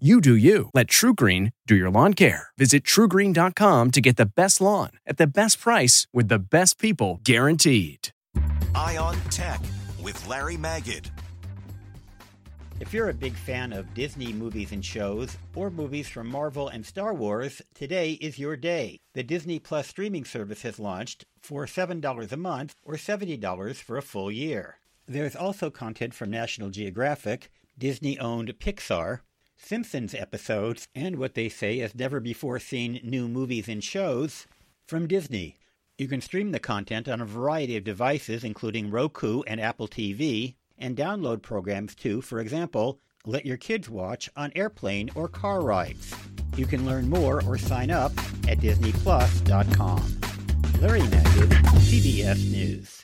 You do you. Let TruGreen do your lawn care. Visit trugreen.com to get the best lawn at the best price with the best people guaranteed. Eye on Tech with Larry Magid. If you're a big fan of Disney movies and shows, or movies from Marvel and Star Wars, today is your day. The Disney Plus streaming service has launched for $7 a month or $70 for a full year. There's also content from National Geographic, Disney owned Pixar, Simpsons episodes, and what they say is never before seen new movies and shows from Disney. You can stream the content on a variety of devices, including Roku and Apple TV, and download programs too. For example, let your kids watch on airplane or car rides. You can learn more or sign up at DisneyPlus.com. Larry Magid, CBS News.